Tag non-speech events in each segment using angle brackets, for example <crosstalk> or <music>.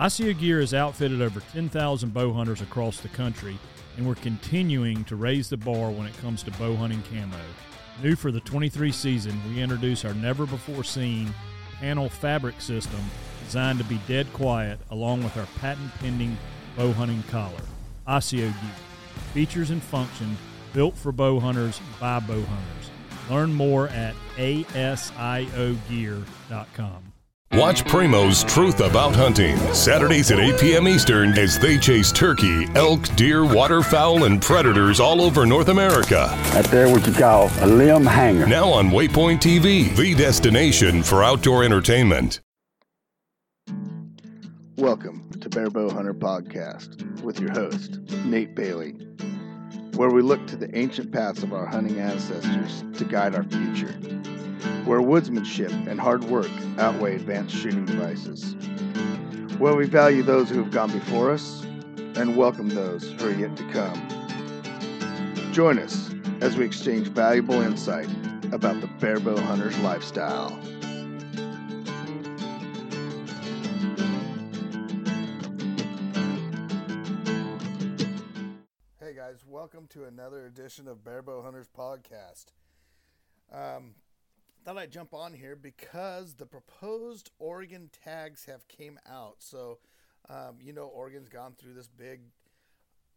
Asio Gear has outfitted over 10,000 bow hunters across the country, and we're continuing to raise the bar when it comes to bow hunting camo. New for the 23 season, we introduce our never before seen panel fabric system designed to be dead quiet, along with our patent pending bow hunting collar. Asio Gear. Features and function built for bow hunters by bow hunters. Learn more at asiogear.com. Watch Primo's Truth About Hunting, Saturdays at 8 p.m. Eastern, as they chase turkey, elk, deer, waterfowl, and predators all over North America. Right there, what you call a limb hanger. Now on Waypoint TV, the destination for outdoor entertainment. Welcome to Barebow Hunter Podcast with your host, Nate Bailey, where we look to the ancient paths of our hunting ancestors to guide our future, where woodsmanship and hard work outweigh advanced shooting devices, where we value those who have gone before us and welcome those who are yet to come. Join us as we exchange valuable insight about the Barebow Hunter's lifestyle. Hey guys, welcome to another edition of Barebow Hunters Podcast. Um, thought I'd jump on here because the proposed Oregon tags have came out. So, um, you know, Oregon's gone through this big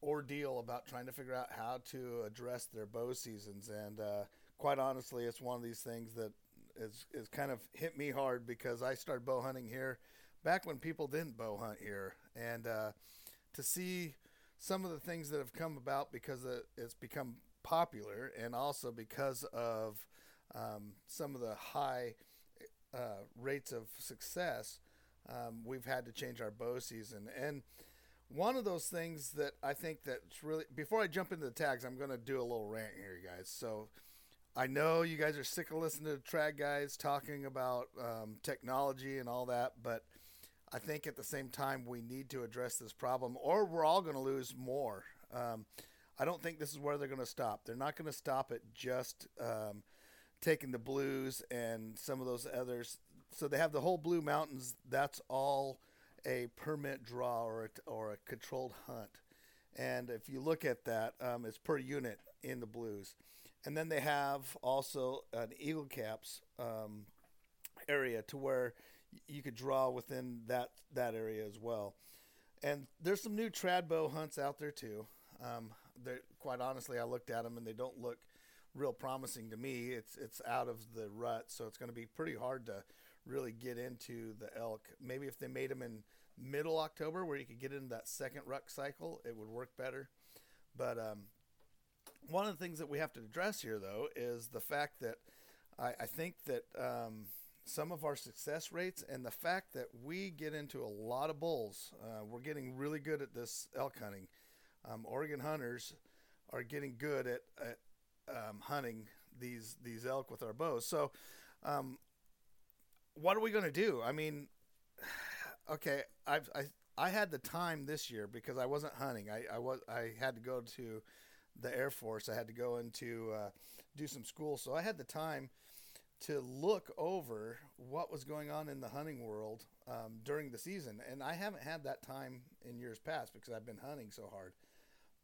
ordeal about trying to figure out how to address their bow seasons, and uh, quite honestly, it's one of these things that is is kind of hit me hard because I started bow hunting here back when people didn't bow hunt here, and uh, to see some of the things that have come about because it's become popular and also because of um, some of the high uh, rates of success, um, we've had to change our bow season. And one of those things that I think that's really, before I jump into the tags, I'm going to do a little rant here, you guys. So I know you guys are sick of listening to trad guys talking about um, technology and all that, but I think at the same time we need to address this problem, or we're all going to lose more. Um, I don't think this is where they're going to stop. They're not going to stop at just um, taking the blues and some of those others. So they have the whole Blue Mountains. That's all a permit draw or a, or a controlled hunt. And if you look at that, um, it's per unit in the blues. And then they have also an Eagle Caps um, area to where you could draw within that that area as well. And there's some new trad bow hunts out there too. Um, quite honestly, I looked at them and they don't look real promising to me. It's it's out of the rut, so it's going to be pretty hard to really get into the elk. Maybe if they made them in middle October, where you could get into that second rut cycle, it would work better. But um, one of the things that we have to address here, though, is the fact that I, I think that um, some of our success rates and the fact that we get into a lot of bulls. Uh, we're getting really good at this elk hunting. Um, Oregon hunters are getting good at, at um, hunting these these elk with our bows. So, um, what are we going to do? I mean, <sighs> okay, I've, I I had the time this year because I wasn't hunting. I, I was I had to go to the Air Force. I had to go into uh, do some school, so I had the time to look over what was going on in the hunting world um, during the season. And I haven't had that time in years past because I've been hunting so hard.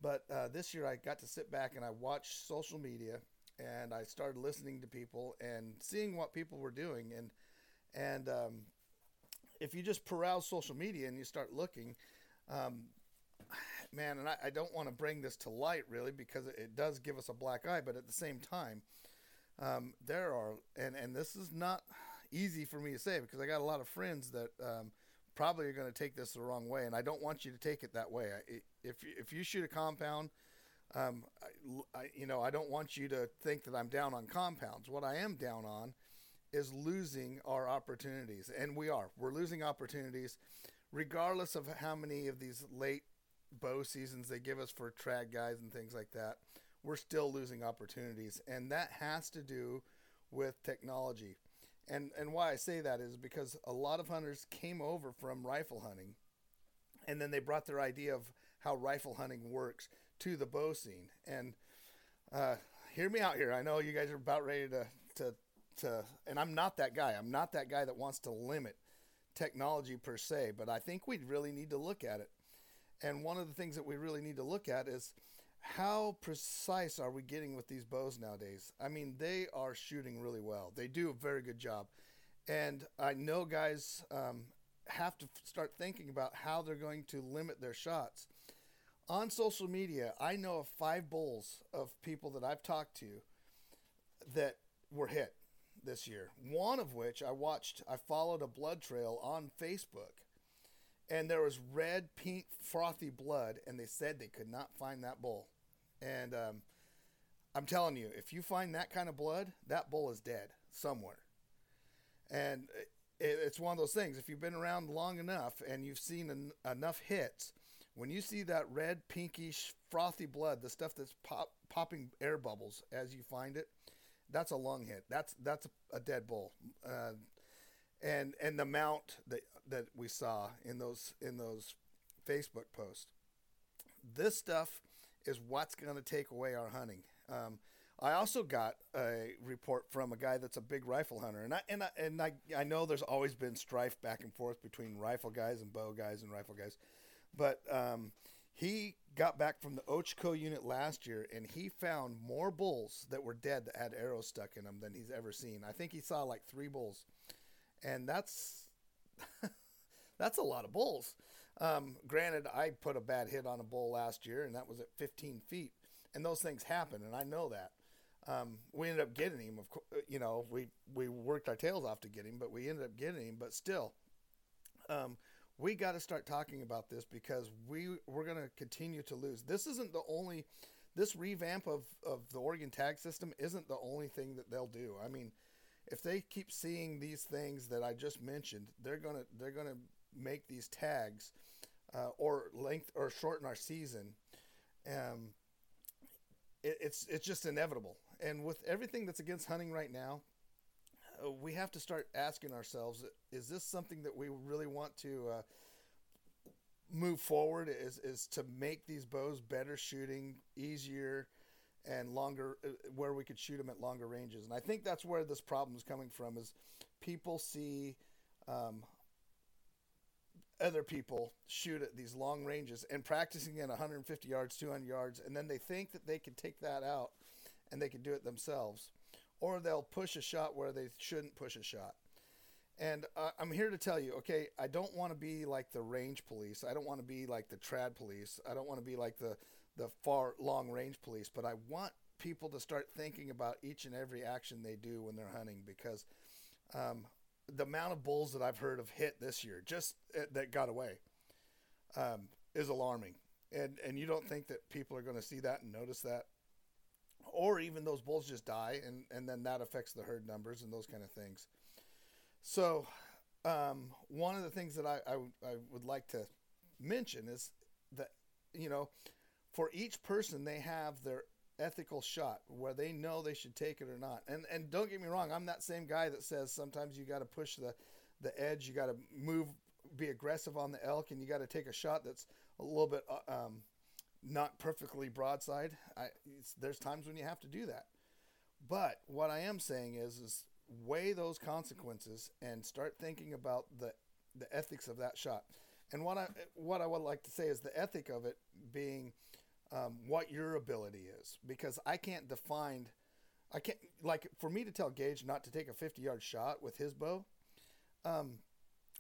But uh, this year I got to sit back and I watched social media and I started listening to people and seeing what people were doing. And, and um, if you just peruse social media and you start looking, um, man, and I, I don't want to bring this to light really because it, does give us a black eye, but at the same time, um, there are, and and this is not easy for me to say because I got a lot of friends that um, probably are going to take this the wrong way, and I don't want you to take it that way. I, if if you shoot a compound, um, I, I, you know, I don't want you to think that I'm down on compounds. What I am down on is losing our opportunities, and we are. We're losing opportunities, regardless of how many of these late bow seasons they give us for trad guys and things like that we're still losing opportunities. And that has to do with technology. And, and why I say that is because a lot of hunters came over from rifle hunting and then they brought their idea of how rifle hunting works to the bow scene. And uh, hear me out here. I know you guys are about ready to, to, to, and I'm not that guy. I'm not that guy that wants to limit technology per se, but I think we really need to look at it. And one of the things that we really need to look at is how precise are we getting with these bows nowadays? I mean, they are shooting really well. They do a very good job. And I know guys um, have to start thinking about how they're going to limit their shots. On social media, I know of five bulls of people that I've talked to that were hit this year. One of which I watched, I followed a blood trail on Facebook, and there was red, pink, frothy blood, and they said they could not find that bull. And um, I'm telling you, if you find that kind of blood, that bull is dead somewhere. And it, it's one of those things. If you've been around long enough and you've seen en- enough hits, when you see that red, pinkish, frothy blood, the stuff that's pop, popping air bubbles as you find it, that's a lung hit. That's that's a dead bull. Uh, and and the mount that that we saw in those in those Facebook posts. This stuff is what's going to take away our hunting. Um, I also got a report from a guy that's a big rifle hunter, and I and I, and I, I know there's always been strife back and forth between rifle guys and bow guys and rifle guys, but um, he got back from the Ochoco unit last year, and he found more bulls that were dead that had arrows stuck in them than he's ever seen. I think he saw like three bulls, and that's <laughs> that's a lot of bulls. Um, granted, I put a bad hit on a bull last year, and that was at 15 feet, and those things happen, and I know that. Um, we ended up getting him. Of course, you know, we we worked our tails off to get him, but we ended up getting him. But still, um, we got to start talking about this because we we're going to continue to lose. This isn't the only. This revamp of, of the Oregon tag system isn't the only thing that they'll do. I mean, if they keep seeing these things that I just mentioned, they're gonna they're gonna make these tags uh, or length or shorten our season. Um, it, it's it's just inevitable. And with everything that's against hunting right now, uh, we have to start asking ourselves: Is this something that we really want to uh, move forward? Is is to make these bows better shooting, easier, and longer, uh, where we could shoot them at longer ranges? And I think that's where this problem is coming from: is people see um, other people shoot at these long ranges and practicing at 150 yards, 200 yards, and then they think that they can take that out and they can do it themselves. Or they'll push a shot where they shouldn't push a shot. And uh, I'm here to tell you, okay, I don't want to be like the range police. I don't want to be like the trad police. I don't want to be like the, the far long range police, but I want people to start thinking about each and every action they do when they're hunting because um, the amount of bulls that I've heard of hit this year, just uh, that got away, um, is alarming. And and you don't think that people are going to see that and notice that, or even those bulls just die, and and then that affects the herd numbers and those kind of things. So, um, one of the things that I, I, I would like to mention is that you know, for each person they have their ethical shot where they know they should take it or not. And and don't get me wrong, I'm that same guy that says sometimes you got to push the the edge, you got to move, be aggressive on the elk, and you got to take a shot that's a little bit uh, um, not perfectly broadside. I, there's times when you have to do that. But what I am saying is is weigh those consequences and start thinking about the the ethics of that shot. And what I what I would like to say is the ethic of it being um, what your ability is because I can't define. I can't like for me to tell Gage not to take a 50 yard shot with his bow. Um,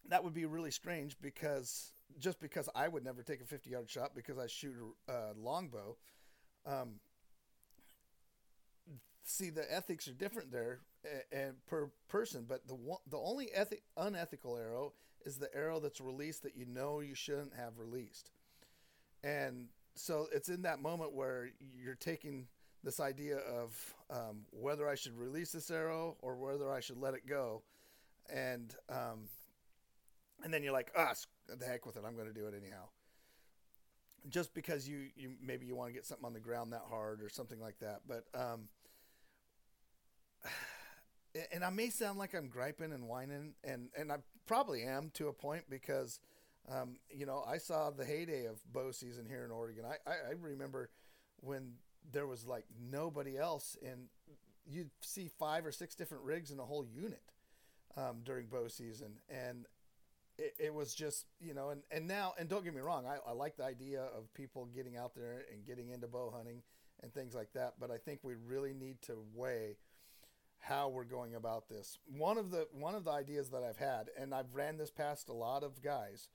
that would be really strange because just because I would never take a 50 yard shot because I shoot a uh, longbow. Um, see, the ethics are different there and per person, but the one, the only ethic, unethical arrow is the arrow that's released that you know you shouldn't have released. And so it's in that moment where you're taking this idea of um, whether I should release this arrow or whether I should let it go, and um, and then you're like, ah, the heck with it, I'm going to do it anyhow. Just because you, you maybe you want to get something on the ground that hard or something like that, but um, <sighs> and I may sound like I'm griping and whining, and and I probably am to a point because um, you know, I saw the heyday of bow season here in Oregon. I, I, I remember when there was like nobody else, and you'd see five or six different rigs in a whole unit um, during bow season. And it, it was just you know, and and now and don't get me wrong, I, I like the idea of people getting out there and getting into bow hunting and things like that, but I think we really need to weigh how we're going about this. One of the one of the ideas that I've had, and I've ran this past a lot of guys,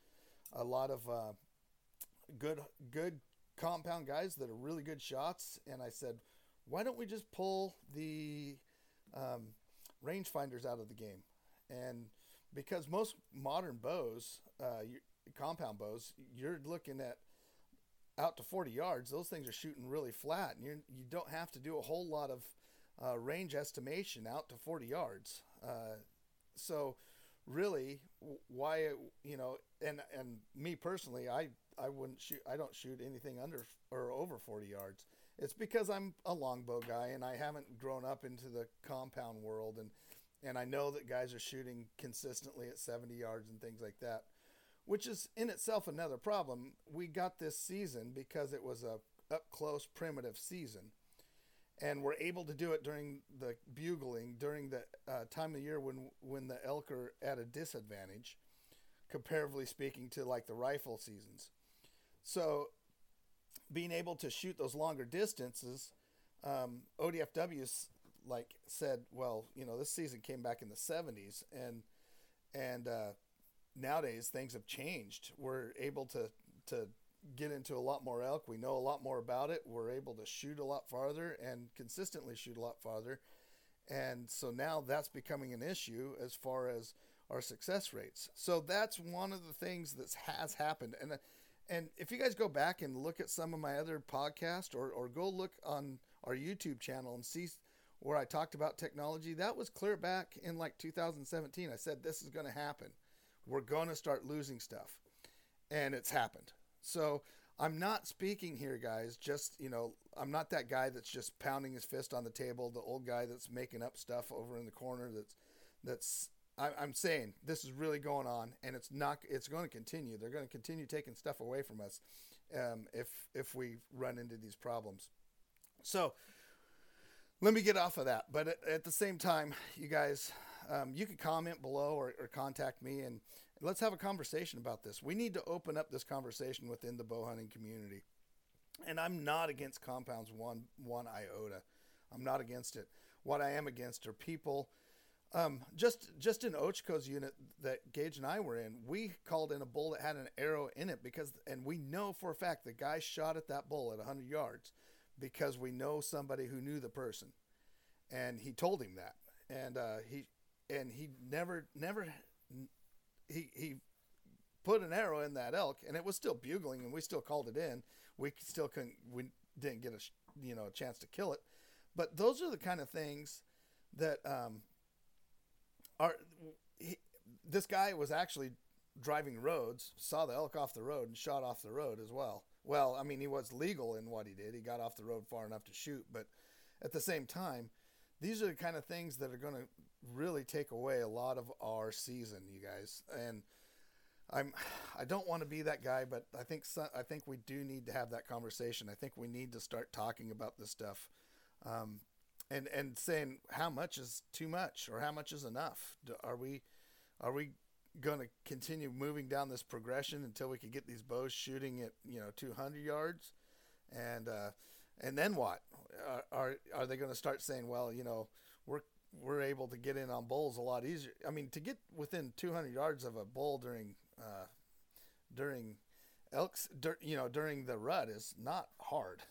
a lot of uh, good good compound guys that are really good shots, and I said, why don't we just pull the um, rangefinders out of the game? And because most modern bows, uh, compound bows, you're looking at out to 40 yards. Those things are shooting really flat, and you you don't have to do a whole lot of uh, range estimation out to 40 yards. Uh, so really, why you know, and and me personally, I I wouldn't shoot. I don't shoot anything under or over 40 yards. It's because I'm a longbow guy and I haven't grown up into the compound world and and I know that guys are shooting consistently at 70 yards and things like that, which is in itself another problem. We got this season because it was a up close primitive season. And we're able to do it during the bugling, during the uh, time of year when when the elk are at a disadvantage, comparatively speaking to like the rifle seasons. So, being able to shoot those longer distances, um, ODFW's like said, well, you know, this season came back in the 70s, and and uh, nowadays things have changed. We're able to to get into a lot more elk. We know a lot more about it. We're able to shoot a lot farther and consistently shoot a lot farther. And so now that's becoming an issue as far as our success rates. So that's one of the things that has happened. And uh, and if you guys go back and look at some of my other podcasts or, or go look on our YouTube channel and see where I talked about technology, that was clear back in like 2017. I said this is going to happen. We're going to start losing stuff. And it's happened. So I'm not speaking here, guys. Just, you know, I'm not that guy that's just pounding his fist on the table, the old guy that's making up stuff over in the corner that's that's I, am saying this is really going on, and it's not. It's going to continue. They're going to continue taking stuff away from us um, if if we run into these problems. So let me get off of that. But at, at the same time, you guys, um, you can comment below or, or contact me, and let's have a conversation about this. We need to open up this conversation within the bow hunting community. And I'm not against compounds one one iota. I'm not against it. What I am against are people um, just just in Ochoco's unit that Gage and I were in, we called in a bull that had an arrow in it because, and we know for a fact the guy shot at that bull at 100 yards because we know somebody who knew the person, and he told him that, and uh, he and he never never he he put an arrow in that elk, and it was still bugling, and we still called it in. We still couldn't we didn't get a you know a chance to kill it, but those are the kind of things that um, he, this guy was actually driving roads, saw the elk off the road, and shot off the road as well. Well, I mean, he was legal in what he did. He got off the road far enough to shoot, but at the same time, these are the kind of things that are going to really take away a lot of our season, you guys. And I'm, <sighs> I don't want to be that guy, but I think so, I think we do need to have that conversation. I think we need to start talking about this stuff. Um, and and saying how much is too much or how much is enough. Are we are we going to continue moving down this progression until we can get these bows shooting at you know 200 yards, and uh, and then what? Are are, are they going to start saying, well, you know, we're we're able to get in on bulls a lot easier. I mean, to get within 200 yards of a bull during uh, during elks, dur- you know, during the rut is not hard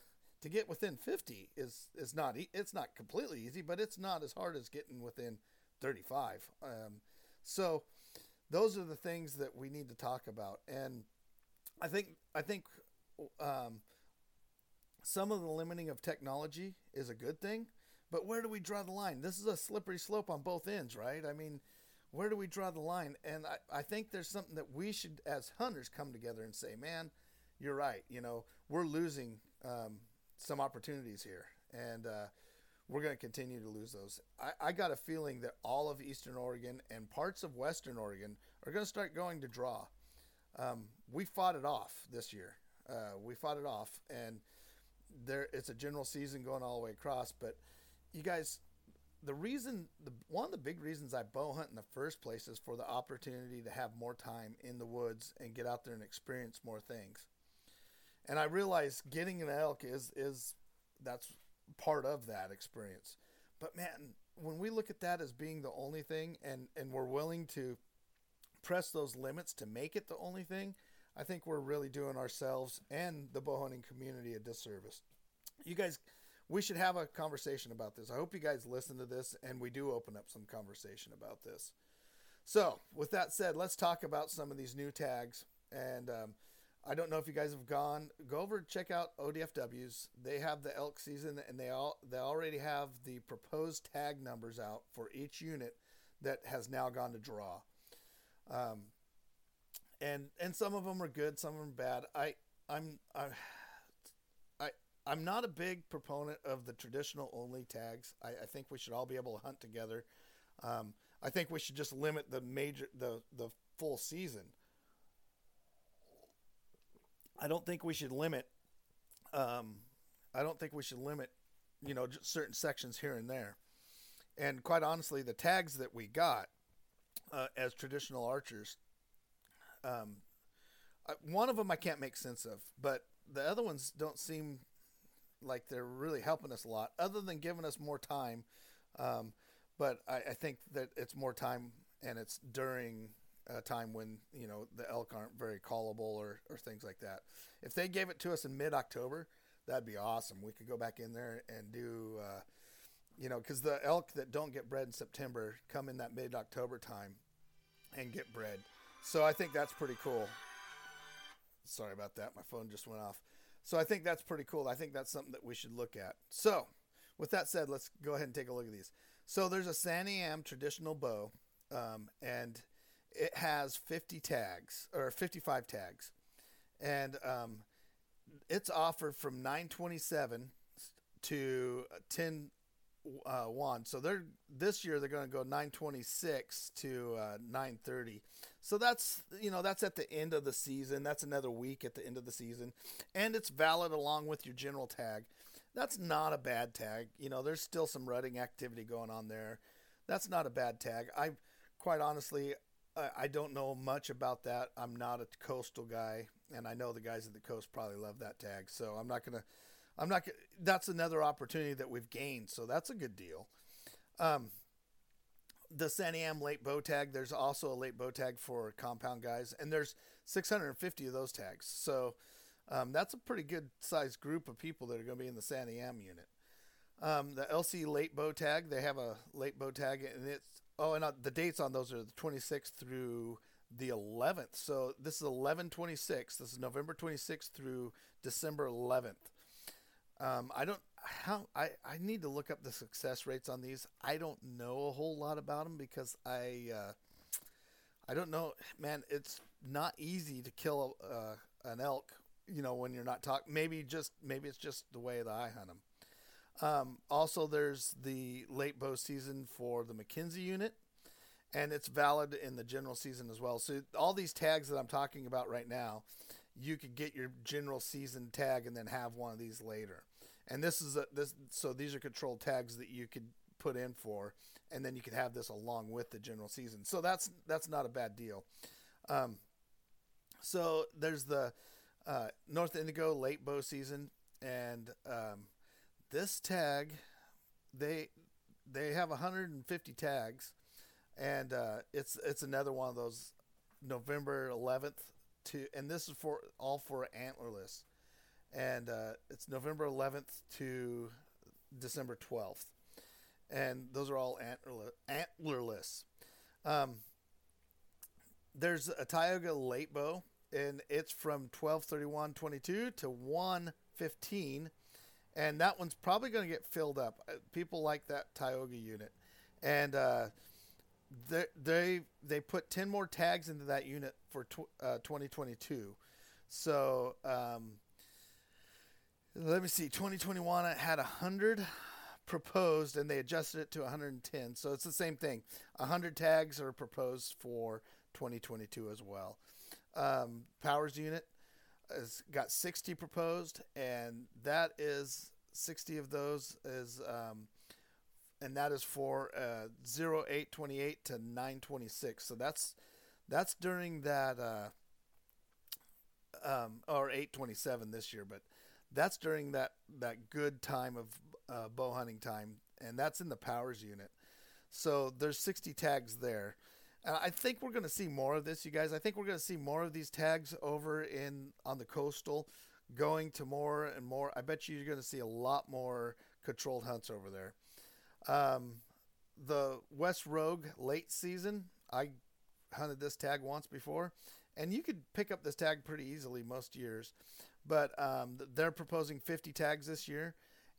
to get within 50 is is not it's not completely easy, but it's not as hard as getting within 35. Um, so those are the things that we need to talk about, and I think I think um, some of the limiting of technology is a good thing, but where do we draw the line? This is a slippery slope on both ends, right? I mean, where do we draw the line? And I, I think there's something that we should, as hunters, come together and say, man, you're right. You know, we're losing um, some opportunities here, and uh, we're going to continue to lose those. I, I, got a feeling that all of Eastern Oregon and parts of Western Oregon are going to start going to draw. Um, we fought it off this year. Uh, we fought it off, and there it's a general season going all the way across. But you guys, the reason, the, one of the big reasons I bow hunt in the first place is for the opportunity to have more time in the woods and get out there and experience more things. And I realize getting an elk is is that's part of that experience. But man, when we look at that as being the only thing, and and we're willing to press those limits to make it the only thing, I think we're really doing ourselves and the bow hunting community a disservice. You guys we should have a conversation about this. I hope you guys listen to this and we do open up some conversation about this. So, with that said, let's talk about some of these new tags. And um, I don't know if you guys have gone. Go over check out ODFW's. They have the elk season, and they all they already have the proposed tag numbers out for each unit that has now gone to draw. Um, and and some of them are good, some of them bad. I I'm I I I'm not a big proponent of the traditional only tags. I, I think we should all be able to hunt together. Um, I think we should just limit the major the the full season. I don't think we should limit. Um, I don't think we should limit, you know, certain sections here and there. And quite honestly, the tags that we got uh, as traditional archers, um, one of them I can't make sense of, but the other ones don't seem like they're really helping us a lot, other than giving us more time. Um, but I, I, think that it's more time, and it's during a time when you know the elk aren't very callable or, or things like that. If they gave it to us in mid October, that'd be awesome. We could go back in there and do, uh, you know, because the elk that don't get bred in September come in that mid October time and get bred. So I think that's pretty cool. Sorry about that. My phone just went off. So I think that's pretty cool. I think that's something that we should look at. So, with that said, let's go ahead and take a look at these. So there's a Santiam traditional bow, um, and it has 50 tags or 55 tags, and um, it's offered from 927 to 10 uh, one. So they're this year they're going to go 926 to uh, 930. So that's you know that's at the end of the season. That's another week at the end of the season, and it's valid along with your general tag. That's not a bad tag. You know, there's still some rutting activity going on there. That's not a bad tag. I quite honestly I, don't know much about that. I'm not a coastal guy, and I know the guys at the coast probably love that tag. So I'm not gonna I'm not. Gonna, That's another opportunity that we've gained, so that's a good deal. Um, the Santiam late bow tag. There's also a late bow tag for compound guys, and there's 650 of those tags. So um, that's a pretty good sized group of people that are going to be in the Santiam unit. Um, the Alsea late bow tag. They have a late bow tag, and it's oh, and uh, the dates on those are the 26th through the 11th. So this is 1126. This is November 26th through December 11th. Um, I don't how I, I need to look up the success rates on these. I don't know a whole lot about them because I uh, I don't know, man. It's not easy to kill uh, an elk, you know, when you're not talking. Maybe just maybe it's just the way that I hunt them. Um, also, there's the late bow season for the McKenzie unit, and it's valid in the general season as well. So all these tags that I'm talking about right now, you could get your general season tag and then have one of these later. And this is a this so these are control tags that you could put in for, and then you could have this along with the general season. So that's that's not a bad deal. Um, so there's the uh, North Indigo late bow season, and um, this tag they they have 150 tags, and uh, it's it's another one of those November 11th to, and this is for all for antlerless and uh, it's November 11th to December 12th, and those are all antlerless. Um, there's a Tioga late bow, and it's from 12:31:22 to 1:15, and that one's probably going to get filled up. Uh, people like that Tioga unit, and uh, they they they put 10 more tags into that unit for tw- uh, 2022. So um, let me see 2021 it had 100 proposed and they adjusted it to 110 so it's the same thing 100 tags are proposed for 2022 as well um, powers unit has got 60 proposed and that is 60 of those is um, and that is for uh, 0828 to 926. So that's that's during that uh, um, or 827 this year, but that's during that that good time of uh, bow hunting time, and that's in the powers unit. So there's 60 tags there. And I think we're going to see more of this, you guys. I think we're going to see more of these tags over in on the coastal, going to more and more. I bet you you're going to see a lot more controlled hunts over there. Um, the West Rogue late season, I hunted this tag once before, and you could pick up this tag pretty easily most years. But um, they're proposing 50 tags this year,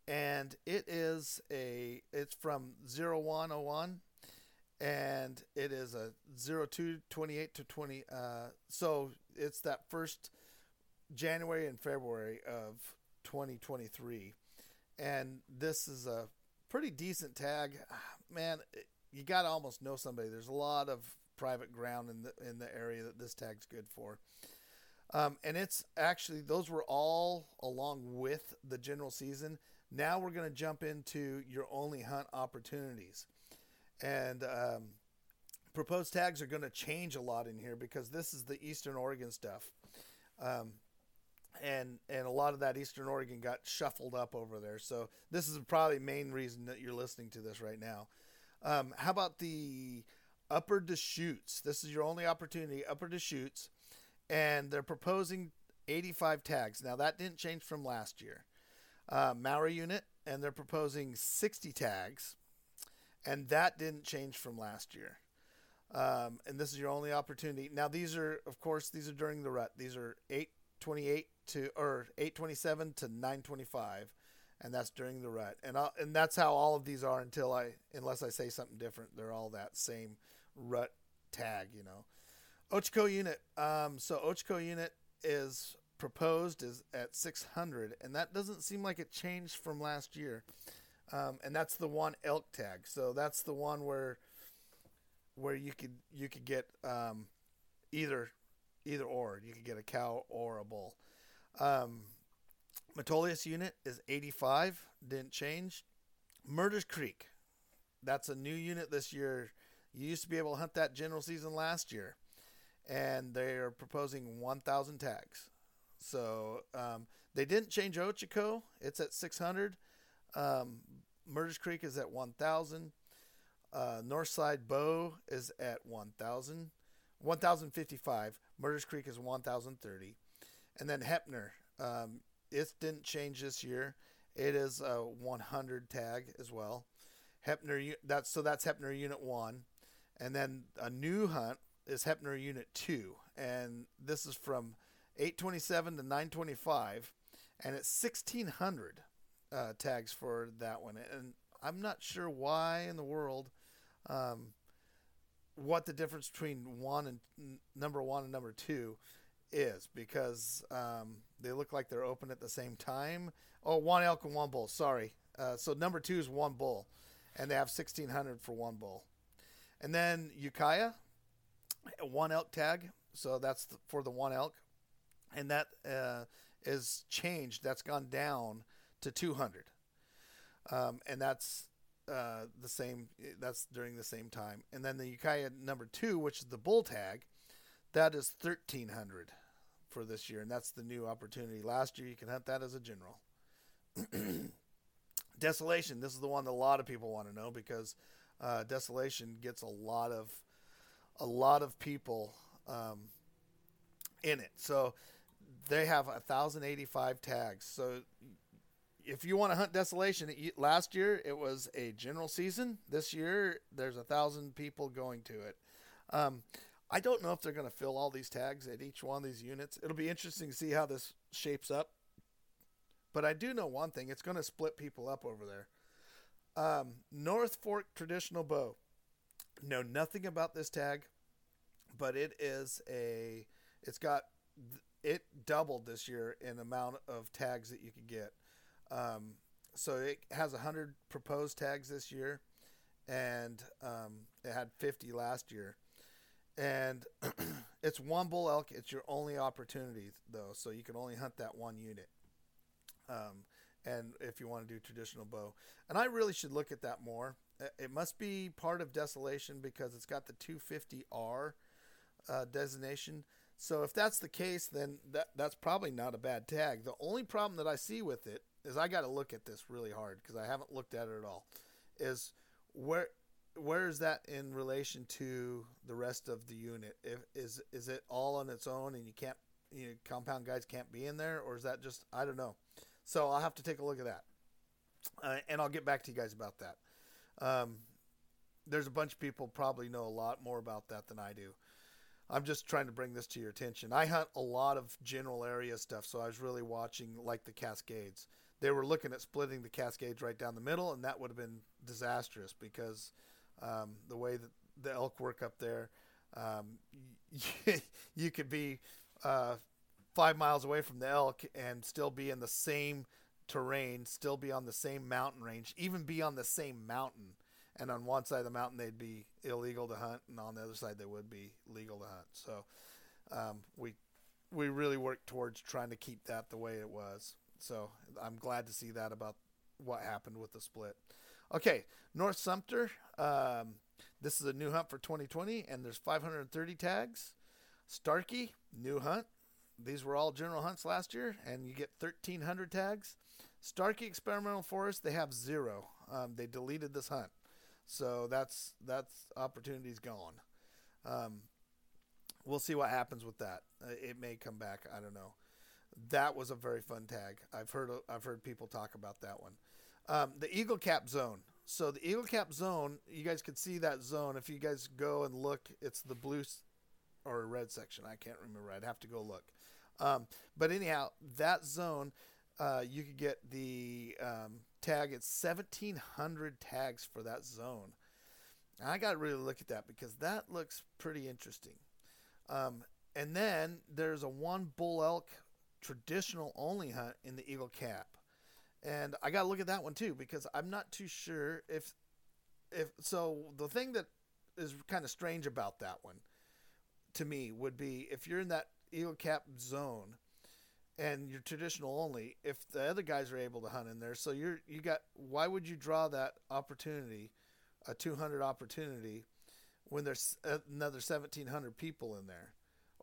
and it is a it's from 0101 and it is a 02 28 to 20 uh, so it's that first january and february of 2023 and this is a pretty decent tag. Man you got to almost know somebody. There's a lot of private ground in the in the area that this tag's good for. Um, and it's actually those were all along with the general season. Now we're going to jump into your only hunt opportunities and um, proposed tags are going to change a lot in here because this is the Eastern Oregon stuff. Um, and and a lot of that Eastern Oregon got shuffled up over there. So this is probably main reason that you're listening to this right now. Um, how about the Upper Deschutes? This is your only opportunity, Upper Deschutes, and they're proposing 85 tags. Now that didn't change from last year. Uh, Maury unit, and they're proposing 60 tags and that didn't change from last year. Um, and this is your only opportunity. Now, these are, of course, these are during the rut. These are 828 to or 827 to 925, and that's during the rut. And I'll, and that's how all of these are until I, unless I say something different. They're all that same rut tag, you know. Ochoco unit. Um, so Ochoco unit is proposed is at 600, and that doesn't seem like it changed from last year um, and that's the one elk tag. So that's the one where where you could you could get um, either either or. You could get a cow or a bull. Um, Metolius unit is 85, didn't change. Murders Creek, that's a new unit this year. You used to be able to hunt that general season last year, and they are proposing 1,000 tags. So um, they didn't change Ochoco; it's at 600. Um, Murders Creek is at 1,000. Uh, Northside Bow is at 1,000. 1,055. Murders Creek is 1,030. And then Heppner, um, it didn't change this year. It is a 100 tag as well. Heppner, that's so that's Heppner Unit One, and then a new hunt is Heppner Unit Two, and this is from 827 to 925, and it's 1600 uh, tags for that one, and I'm not sure why in the world, um, what the difference between one and number one and number two is because um, they look like they're open at the same time. Oh, one elk and one bull. Sorry. Uh, so number two is one bull, and they have 1600 for one bull. And then Ukiah, one elk tag. So that's for the one elk, and that uh, is changed. That's gone down to 200. Um, and that's uh, the same. That's during the same time. And then the Ukiah number two, which is the bull tag, that is 1300 for this year, and that's the new opportunity. Last year, you can hunt that as a general. <clears throat> Desolation. This is the one that a lot of people want to know because uh, Desolation gets a lot of a lot of people um, in it. So they have 1,085 tags. So if you want to hunt desolation, last year it was a general season. This year there's a thousand people going to it. Um, I don't know if they're going to fill all these tags at each one of these units. It'll be interesting to see how this shapes up. But I do know one thing: it's going to split people up over there. Um, North Fork traditional bow. Know nothing about this tag, but it is a. It's got it doubled this year in amount of tags that you could get. Um, so it has 100 proposed tags this year, and um, it had 50 last year. And <clears throat> it's one bull elk. It's your only opportunity, though, so you can only hunt that one unit. Um, and if you want to do traditional bow, and I really should look at that more. Uh, It must be part of Desolation because it's got the 250R uh, designation. So if that's the case, then that that's probably not a bad tag. The only problem that I see with it is I got to look at this really hard because I haven't looked at it at all. Is where where is that in relation to the rest of the unit? If is is it all on its own and you can't you know, compound guys can't be in there, or is that just I don't know. So I'll have to take a look at that, uh, and I'll get back to you guys about that. Um, there's a bunch of people probably know a lot more about that than I do. I'm just trying to bring this to your attention. I hunt a lot of general area stuff, so I was really watching like the Cascades. They were looking at splitting the Cascades right down the middle, and that would have been disastrous because um, the way that the elk work up there, um, <laughs> you, could be uh, five miles away from the elk and still be in the same terrain, still be on the same mountain range, even be on the same mountain. And on one side of the mountain, they'd be illegal to hunt, and on the other side, they would be legal to hunt. So um, we we really worked towards trying to keep that the way it was. So I'm glad to see that about what happened with the split. Okay, North Sumpter. Um, this is a new hunt for 2020, and there's 530 tags. Starkey, new hunt. These were all general hunts last year, and you get 1,300 tags. Starkey Experimental Forest, they have zero. Um, they deleted this hunt, so that's that's opportunity's gone. Um, we'll see what happens with that. Uh, it may come back. I don't know. That was a very fun tag. I've heard I've heard people talk about that one. Um, the Eagle Cap Zone. So the Eagle Cap Zone, you guys could see that zone if you guys go and look. It's the blue or red section. I can't remember. I'd have to go look. Um, but anyhow, that zone, uh, you could get the um, tag. It's seventeen hundred tags for that zone. I got to really look at that because that looks pretty interesting. Um, and then there's a one bull elk traditional only hunt in the Eagle Cap. And I got to look at that one too because I'm not too sure if if so the thing that is kind of strange about that one to me would be if you're in that Eagle Cap zone and you're traditional only if the other guys are able to hunt in there so you're you got why would you draw that opportunity a 200 opportunity when there's another 1700 people in there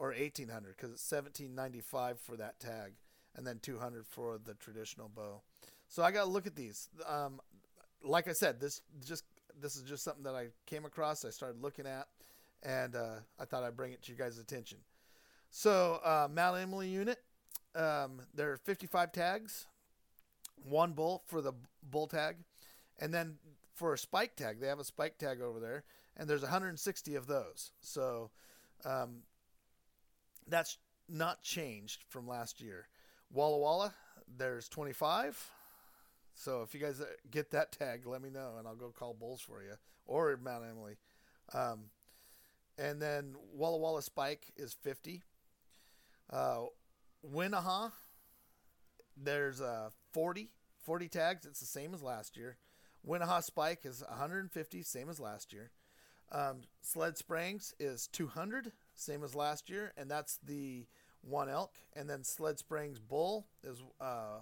or 1800 because it's 1795 for that tag and then 200 for the traditional bow. So i got to look at these. Um, like i said this just this is just something that i came across i started looking at and uh, i thought i'd bring it to you guys attention. So uh, mount emily unit um, there are 55 tags one bull for the bull tag and then for a spike tag they have a spike tag over there and there's 160 of those. So um, that's not changed from last year. Walla Walla, there's 25. So if you guys uh, get that tag, let me know and I'll go call bulls for you or Mount Emily. Um, and then Walla Walla Spike is 50. Uh, Wenaha, there's uh, 40, 40 tags. It's the same as last year. Wenaha Spike is 150, same as last year. Um, Sled Springs is 200, same as last year, and that's the one elk. And then Sled Springs Bull is uh,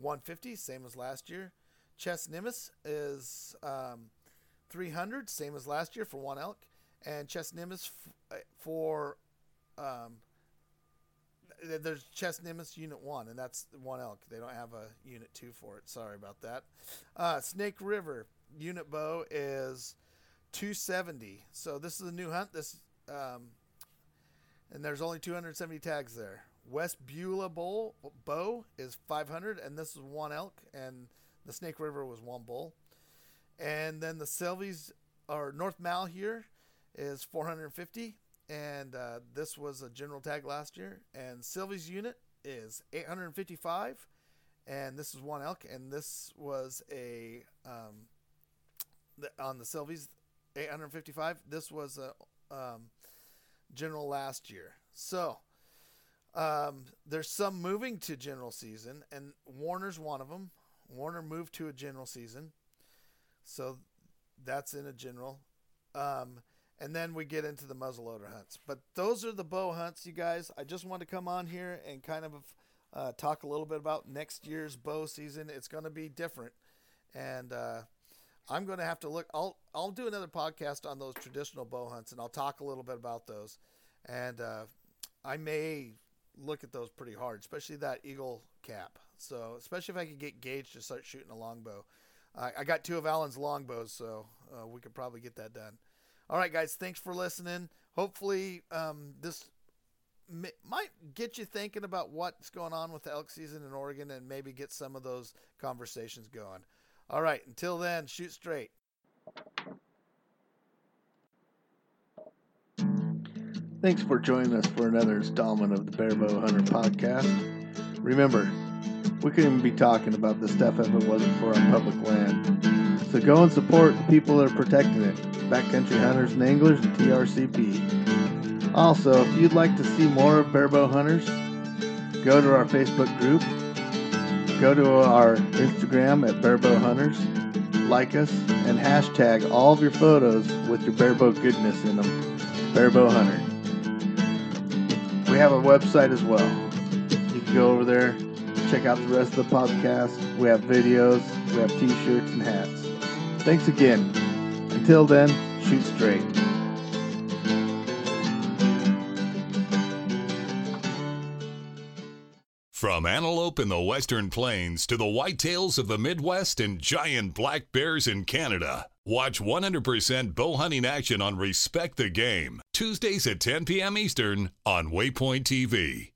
150, same as last year. Chesnimnus is um, 300, same as last year for one elk. And Chesnimnus f- for um, there's Chesnimnus Unit 1, and that's one elk. They don't have a Unit 2 for it. Sorry about that. Uh, Snake River Unit Bow is 270. So this is a new hunt. This um, and there's only 270 tags there. West Beulah Bowl bow is 500, and this is one elk, and the Snake River was one bull. And then the Silvies or North Malheur is 450, and uh, this was a general tag last year. And Silvies unit is 855, and this is one elk, and this was a um, the, on the Silvies 855. This was a um, general last year. So um, there's some moving to general season, and Warner's one of them. Warner moved to a general season, so that's in a general. Um, and then we get into the muzzleloader hunts. But those are the bow hunts, you guys. I just want to come on here and kind of uh, talk a little bit about next year's bow season. It's going to be different, and uh, I'm going to have to look. I'll I'll do another podcast on those traditional bow hunts, and I'll talk a little bit about those. And uh, I may look at those pretty hard, especially that eagle cap. So especially if I could get Gage to start shooting a longbow. I got two of Alan's longbows, so uh, we could probably get that done. All right, guys, thanks for listening. Hopefully, um, this might get you thinking about what's going on with elk season in Oregon and maybe get some of those conversations going. All right, until then, shoot straight. Thanks for joining us for another installment of the Barebow Hunter podcast. Remember, we couldn't even be talking about this stuff if it wasn't for our public land. So go and support the people that are protecting it Backcountry Hunters and Anglers and TRCP. Also, if you'd like to see more of Barebow Hunters, go to our Facebook group, go to our Instagram at Barebow Hunters, like us, and hashtag all of your photos with your barebow goodness in them. Barebow Hunter. We have a website as well. You can go over there, check out the rest of the podcast. We have videos, we have t shirts and hats. Thanks again. Until then, shoot straight. From antelope in the western plains to the whitetails of the Midwest and giant black bears in Canada, watch 100% bow hunting action on Respect the Game, Tuesdays at 10 p.m. Eastern on Waypoint TV.